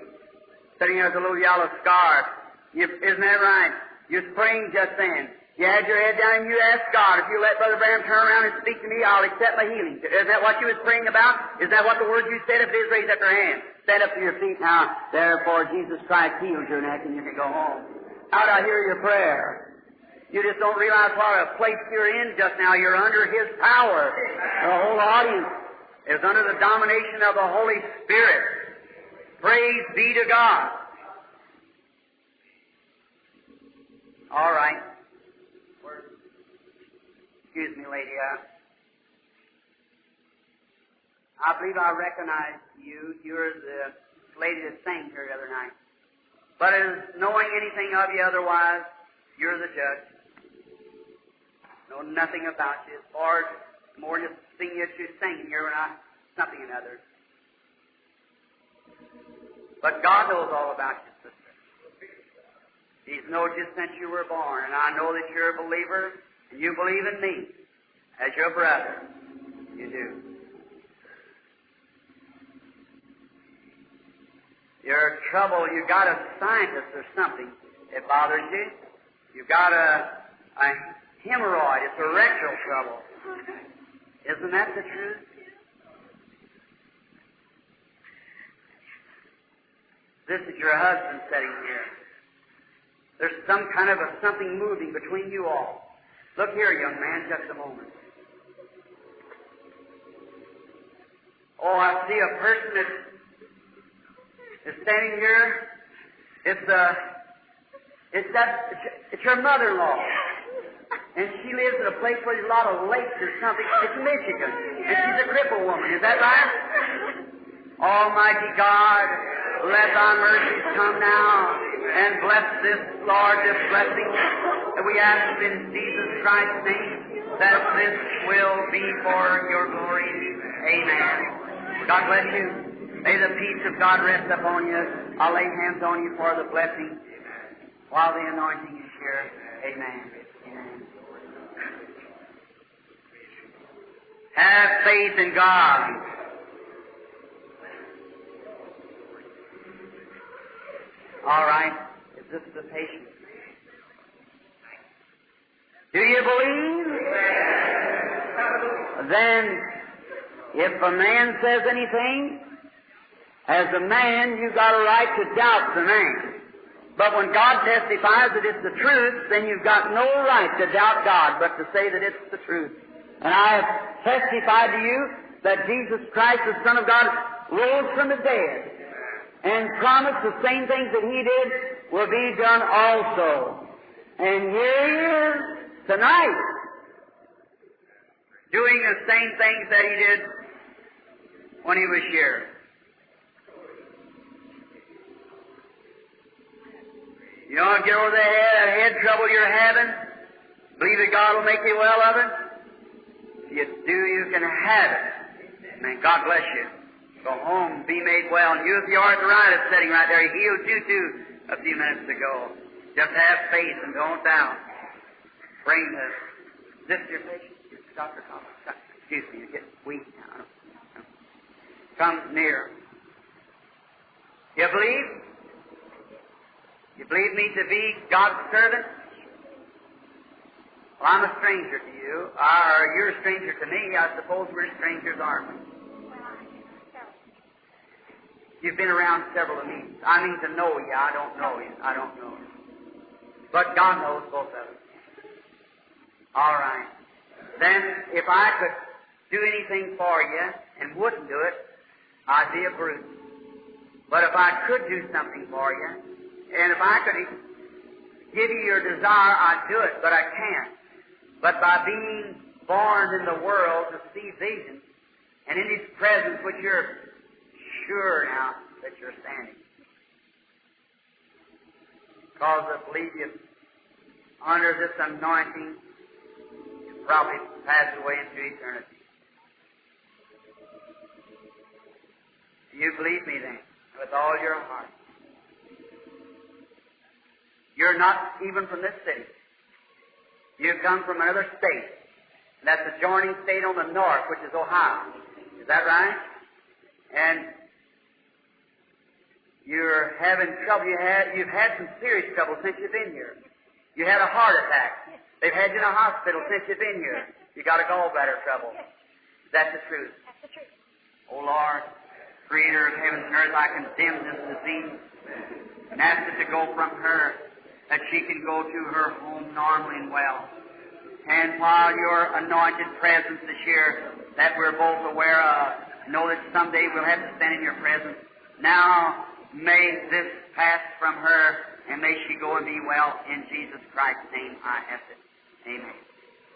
Sitting there with a little yellow scarf. You, isn't that right? You're praying just then. You had your head down and you asked God, if you let Brother Branham turn around and speak to me, I'll accept my healing. Is that what you was praying about? Is that what the words you said? If it is, raise up your hand. Stand up to your feet now. Therefore, Jesus Christ heals your neck and you can go home. How'd I hear your prayer? You just don't realize what a place you're in just now. You're under His power. The whole audience is under the domination of the Holy Spirit. Praise be to God. All right. Excuse me, lady. Uh, I believe I recognize you. You're the lady that sang here the other night. But as knowing anything of you otherwise, you're the judge. Know nothing about you. As far as more just seeing you you're singing here when I something in others. But God knows all about you, sister. He's known you since you were born, and I know that you're a believer, and you believe in me as your brother. You do. Your trouble, you got a sinus or something. It bothers you. You've got a, a hemorrhoid. It's a rectal trouble. Isn't that the truth? This is your husband sitting here. There's some kind of a something moving between you all. Look here, young man, just a moment. Oh, I see a person that is standing here. It's uh, it's that it's, your mother-in-law, and she lives in a place where there's a lot of lakes or something. It's Michigan, and she's a cripple woman. Is that right? Almighty God, let thy mercies come now and bless this, Lord, this blessing. And we ask in Jesus Christ's name that this will be for your glory. Amen. God bless you. May the peace of God rest upon you. I'll lay hands on you for the blessing while the anointing is here. Amen. Amen. Have faith in God. All right. Is this the patient? Do you believe? Then, if a man says anything, as a man, you've got a right to doubt the man. But when God testifies that it's the truth, then you've got no right to doubt God, but to say that it's the truth. And I have testified to you that Jesus Christ, the Son of God, rose from the dead and promised the same things that He did will be done also. And here He is tonight, doing the same things that He did when He was here. You to get over the head, head trouble you're having? Believe that God will make you well of it? If you do, you can have it. And God bless you. Go home, be made well. And you, you arthritis sitting right there, He healed you too a few minutes ago. Just have faith and don't doubt. Bring this. Uh, Is this your patient? Dr. Thomas. Excuse me, you're getting weak now. come near. You believe? You believe me to be God's servant? Well, I'm a stranger to you, or you're a stranger to me. I suppose we're strangers, aren't we? You've been around several of me. I mean to know you. I don't know you. I don't know you. But God knows both of us. All right. Then, if I could do anything for you and wouldn't do it, I'd be a brute. But if I could do something for you, and if I could give you your desire, I'd do it, but I can't. But by being born in the world to see vision, and in His presence, which you're sure now that you're standing. I believe you under this anointing, you probably pass away into eternity. Do you believe me then, with all your heart? You're not even from this city. You come from another state. And that's the joining state on the north, which is Ohio. Is that right? And you're having trouble. You had, you've had some serious trouble since you've been here. You had a heart attack. They've had you in a hospital since you've been here. You got a gallbladder trouble. Is that the truth? That's the truth. O Lord, Creator of heaven and earth, I condemn this disease and ask it to go from her, that she can go to her home normally and well. And while your anointed presence is here, that we're both aware of, know that someday we'll have to stand in your presence. Now, may this pass from her, and may she go and be well. In Jesus Christ's name, I ask it. Amen.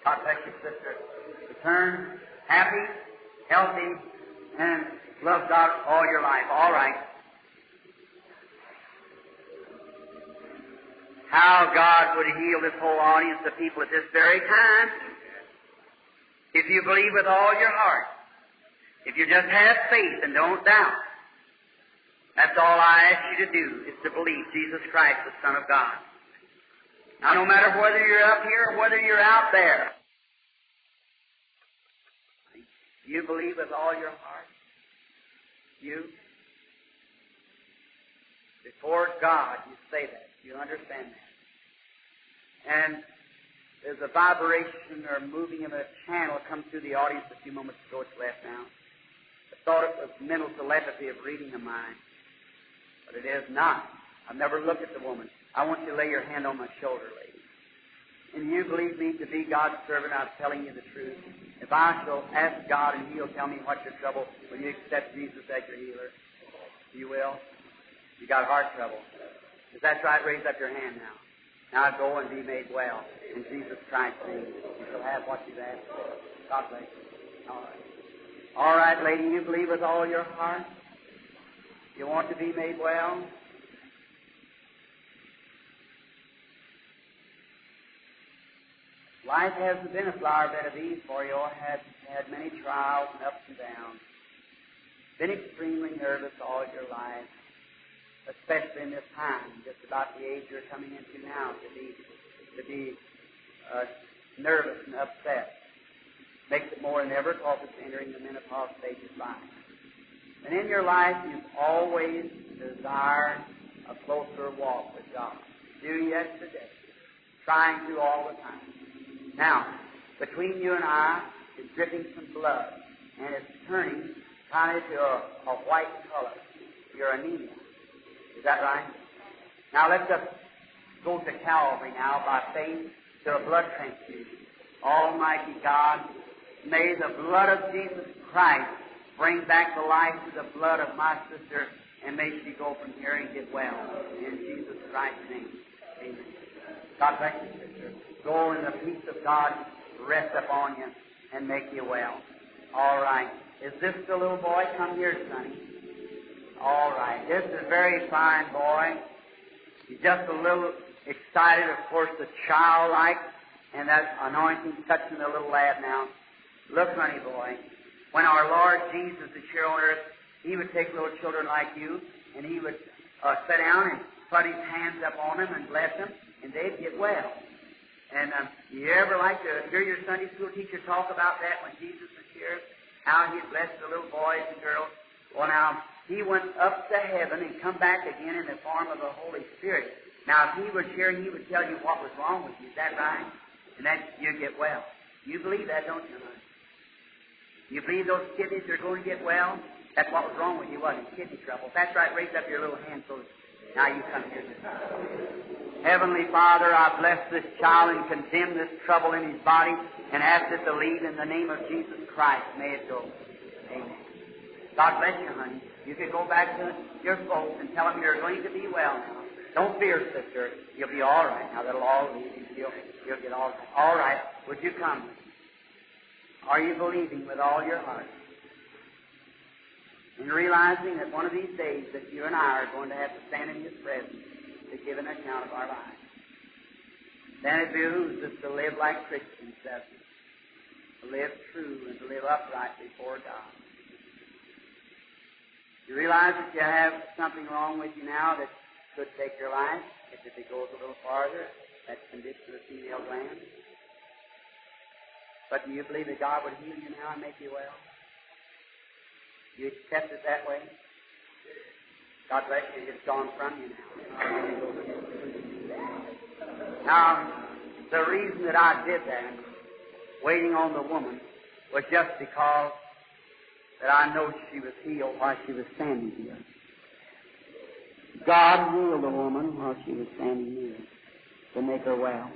God bless you, sister. Return happy, healthy, and love God all your life. All right. How God would heal this whole audience of people at this very time. If you believe with all your heart. If you just have faith and don't doubt. That's all I ask you to do, is to believe Jesus Christ, the Son of God. Now, no matter whether you're up here or whether you're out there, you believe with all your heart. You. Before God, you say that. You understand that. And there's a vibration or moving of a channel come through the audience a few moments ago. It's left now. I thought it was mental telepathy of reading a mind. But it is not. I've never looked at the woman. I want you to lay your hand on my shoulder, lady. And you believe me to be God's servant, I'm telling you the truth. If I shall ask God and He'll tell me what's your trouble, will you accept Jesus as your healer? You will? You got heart trouble. If that's right, raise up your hand now. Now go and be made well. In Jesus Christ's name. You shall have what you've asked for. God bless you. All right. All right, lady, you believe with all your heart? You want to be made well? Life hasn't been a flower bed of ease for you. Has had many trials and ups and downs. Been extremely nervous all your life, especially in this time, just about the age you're coming into now, to be to be uh, nervous and upset. Makes it more than ever because it's entering the menopause stage of life. And in your life, you've always desired a closer walk with God. Do yesterday, trying to all the time. Now, between you and I is dripping some blood, and it's turning kind of to a, a white color. Your anemia. Is that right? Now let's just go to Calvary now by faith to a blood transfusion. Almighty God, may the blood of Jesus Christ bring back the life to the blood of my sister, and may she go from here and get well. In Jesus Christ's name. Amen. God bless you, sister. Go in the peace of God, rest upon you, and make you well. All right. Is this the little boy? Come here, sonny. All right. This is very fine boy. He's just a little excited, of course, the childlike, and that anointing touching the little lad now. Look, honey boy, when our Lord Jesus is here on earth, He would take little children like you, and He would uh, sit down and put His hands up on them and bless them, and they'd get well. And um, you ever like to hear your Sunday school teacher talk about that when Jesus was here? How He'd bless the little boys and girls? Well, now, he went up to heaven and come back again in the form of the Holy Spirit. Now, if he was here, he would tell you what was wrong with you. Is that right? And then you get well. You believe that, don't you? You believe those kidneys are going to get well? That's what was wrong with you, wasn't it? Kidney trouble. That's right. Raise up your little hand so now you come here. Heavenly Father, I bless this child and condemn this trouble in his body and ask it to leave in the name of Jesus Christ. May it go. Amen. God bless you, honey. You can go back to your folks and tell them you're going to be well now. Don't fear, sister. You'll be all right. Now that'll all leave you. You'll, you'll get all right. All right. Would you come? Are you believing with all your heart? And realizing that one of these days that you and I are going to have to stand in His presence to give an account of our lives. Then it behooves us to live like Christians, doesn't it? To live true and to live upright before God. You realize that you have something wrong with you now that could take your life if it goes a little farther, that condition of the female gland. But do you believe that God would heal you now and make you well? You accept it that way? God bless you. It's gone from you now. Now, the reason that I did that, waiting on the woman, was just because that I know she was healed while she was standing here. God healed the woman while she was standing here to make her well.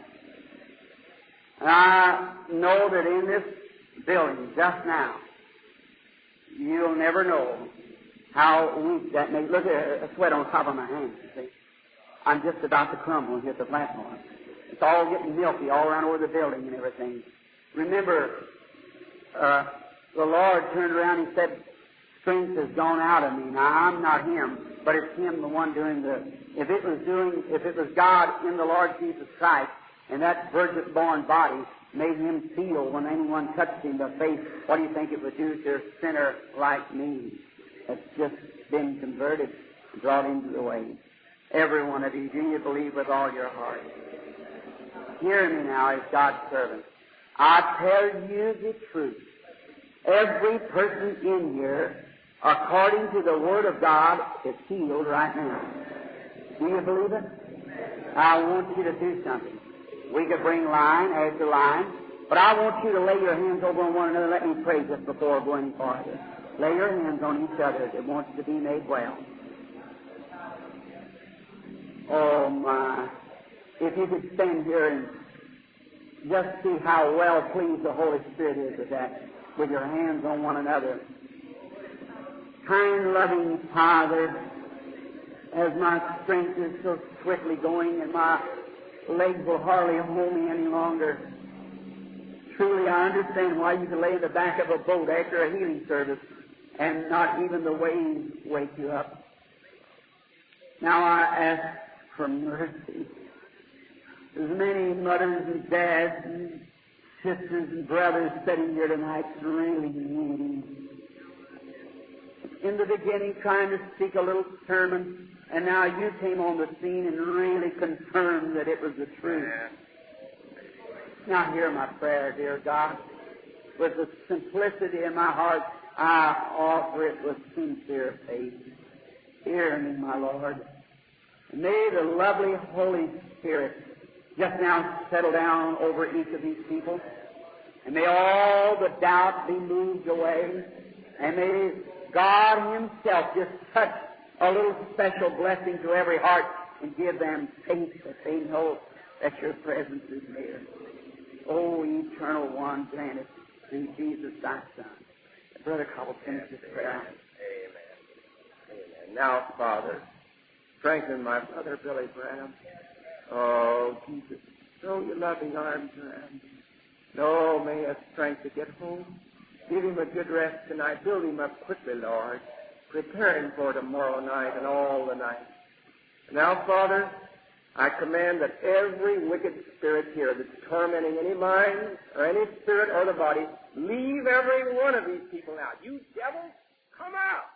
And I know that in this building just now, you'll never know how weak that may look at a sweat on top of my hands, you see. I'm just about to crumble and hit the platform. It's all getting milky all around over the building and everything. Remember, uh, the Lord turned around and said, Strength has gone out of me. Now I'm not him, but it's him the one doing the if it was doing if it was God in the Lord Jesus Christ and that virgin born body made him feel when anyone touched him the face, what do you think it would do to a sinner like me that's just been converted, brought into the way? Every one of you, do you believe with all your heart? Hear me now as God's servant. I tell you the truth. Every person in here, according to the Word of God, is healed right now. Do you believe it? I want you to do something. We could bring line after line, but I want you to lay your hands over on one another. Let me pray just before going farther. Lay your hands on each other that wants to be made well. Oh my. If you could stand here and just see how well pleased the Holy Spirit is with that, with your hands on one another. Kind, loving Father, as my strength is so swiftly going and my legs will hardly hold me any longer. Truly, I understand why you can lay in the back of a boat after a healing service and not even the waves wake you up. Now I ask for mercy. As many mothers and dads and sisters and brothers sitting here tonight really needing. In the beginning, trying to speak a little sermon, and now you came on the scene and really confirmed that it was the truth. Now hear my prayer, dear God. With the simplicity in my heart, I offer it with sincere faith. Hear me, my Lord. May the lovely Holy Spirit just now settle down over each of these people. And may all the doubt be moved away. And may God Himself just touch a little special blessing to every heart and give them faith they know that your presence is near. Oh, eternal one, grant it through Jesus thy Son. Brother Cobble, finish this prayer. Amen. Amen. Now, Father, strengthen my brother Billy Branham. Oh, Jesus, throw your loving arms around him. No, may he have strength to get home. Give him a good rest tonight. Build him up quickly, Lord. Prepare him for tomorrow night and all the night. Now, Father, I command that every wicked spirit here that's tormenting any mind or any spirit or the body, leave every one of these people out. You devils, come out!